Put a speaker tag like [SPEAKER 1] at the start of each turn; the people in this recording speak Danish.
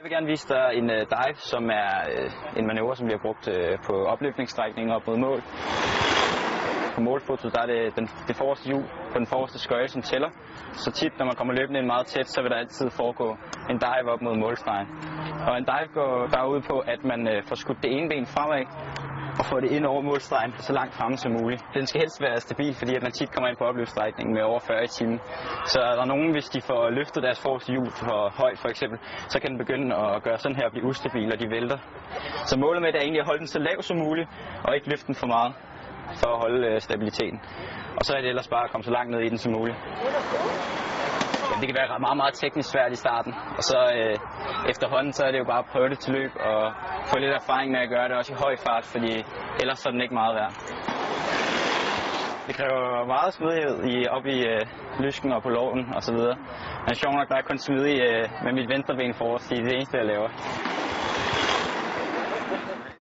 [SPEAKER 1] Jeg vil gerne vise dig en uh, dive, som er uh, en manøvre, som bliver brugt uh, på opløbningsstrækninger og mod mål. På målfoto der er det den, det forreste hjul på den forreste skøje, som tæller. Så tit, når man kommer løbende ind meget tæt, så vil der altid foregå en dive op mod målstregen. Og en dive går bare ud på, at man uh, får skudt det ene ben fremad, og få det ind over målstregen så langt fremme som muligt. Den skal helst være stabil, fordi at man tit kommer ind på opløbsstrækningen med over 40 i timen. Så er der nogen, hvis de får løftet deres forreste hjul for højt for eksempel, så kan den begynde at gøre sådan her og blive ustabil, og de vælter. Så målet med det er egentlig at holde den så lav som muligt, og ikke løfte den for meget for at holde øh, stabiliteten. Og så er det ellers bare at komme så langt ned i den som muligt. Ja, det kan være meget, meget teknisk svært i starten, og så øh, efterhånden så er det jo bare at prøve det til løb og få lidt erfaring med at gøre det også i høj fart, fordi ellers så er den ikke meget værd. Det kræver meget smidighed i, op i øh, lysken og på loven og så videre. Men sjovt nok, der er kun smidig øh, med mit venstre ben forrest, i det eneste, jeg laver.